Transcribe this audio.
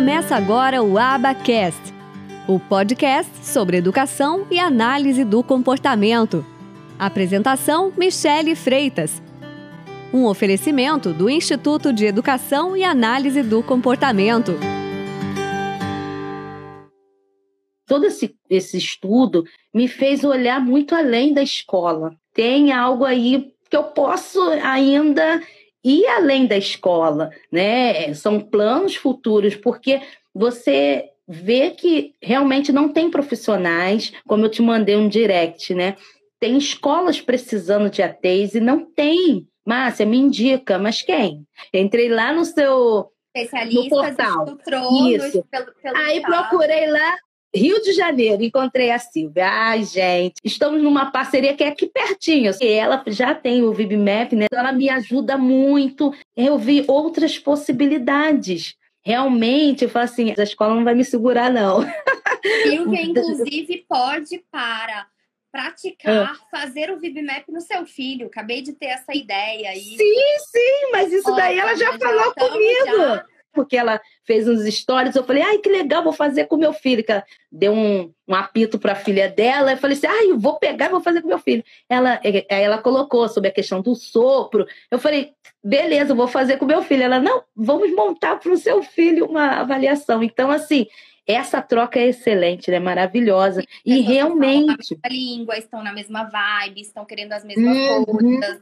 Começa agora o Abacast, o podcast sobre educação e análise do comportamento. Apresentação: Michele Freitas. Um oferecimento do Instituto de Educação e Análise do Comportamento. Todo esse, esse estudo me fez olhar muito além da escola. Tem algo aí que eu posso ainda ir além da escola, né? São planos futuros, porque você vê que realmente não tem profissionais, como eu te mandei um direct, né? Tem escolas precisando de ATs e não tem. Márcia, me indica, mas quem? Entrei lá no seu Especialistas no portal. Isso. Pelo, pelo Aí procurei lá Rio de Janeiro, encontrei a Silvia. Ai, gente, estamos numa parceria que é aqui pertinho. E ela já tem o VibMap, né? Ela me ajuda muito. Eu vi outras possibilidades. Realmente, eu falo assim, a escola não vai me segurar, não. Silvia, inclusive, pode para praticar, ah. fazer o VibMap no seu filho. Acabei de ter essa ideia aí. Sim, sim, mas isso daí ela já falou comigo. Já porque ela fez uns stories. Eu falei, ai, que legal, vou fazer com meu filho. Que ela deu um, um apito para a filha dela. Eu falei assim, ai, eu vou pegar e vou fazer com meu filho. Ela, aí ela colocou sobre a questão do sopro. Eu falei, beleza, vou fazer com meu filho. Ela, não, vamos montar para o seu filho uma avaliação. Então, assim, essa troca é excelente, né? Maravilhosa. E realmente. A língua, estão na mesma vibe, estão querendo as mesmas uhum. coisas.